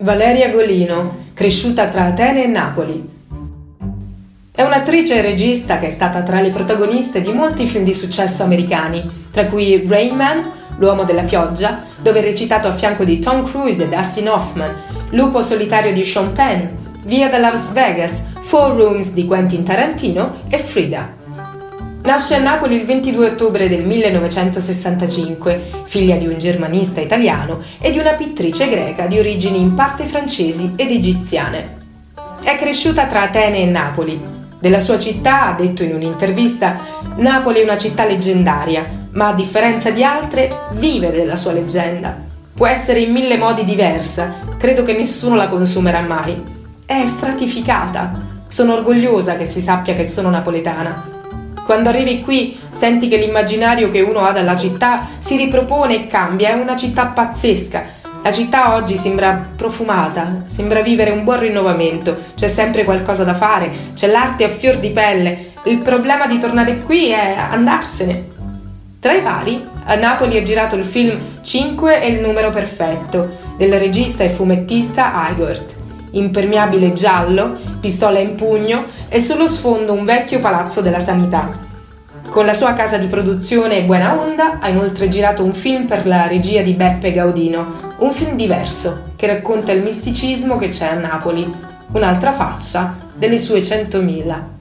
Valeria Golino, cresciuta tra Atene e Napoli. È un'attrice e regista che è stata tra le protagoniste di molti film di successo americani, tra cui Rain Man, L'uomo della pioggia, dove ha recitato a fianco di Tom Cruise e Dustin Hoffman, Lupo solitario di Sean Penn, Via da Las Vegas, Four Rooms di Quentin Tarantino e Frida. Nasce a Napoli il 22 ottobre del 1965, figlia di un germanista italiano e di una pittrice greca di origini in parte francesi ed egiziane. È cresciuta tra Atene e Napoli. Della sua città ha detto in un'intervista Napoli è una città leggendaria, ma a differenza di altre vive della sua leggenda. Può essere in mille modi diversa, credo che nessuno la consumerà mai. È stratificata. Sono orgogliosa che si sappia che sono napoletana. Quando arrivi qui senti che l'immaginario che uno ha dalla città si ripropone e cambia, è una città pazzesca. La città oggi sembra profumata, sembra vivere un buon rinnovamento, c'è sempre qualcosa da fare, c'è l'arte a fior di pelle. Il problema di tornare qui è andarsene. Tra i vari, a Napoli è girato il film 5 è il numero perfetto del regista e fumettista Igort. Impermeabile giallo, pistola in pugno e sullo sfondo un vecchio palazzo della sanità. Con la sua casa di produzione Buena Onda ha inoltre girato un film per la regia di Beppe Gaudino, un film diverso che racconta il misticismo che c'è a Napoli, un'altra faccia delle sue centomila.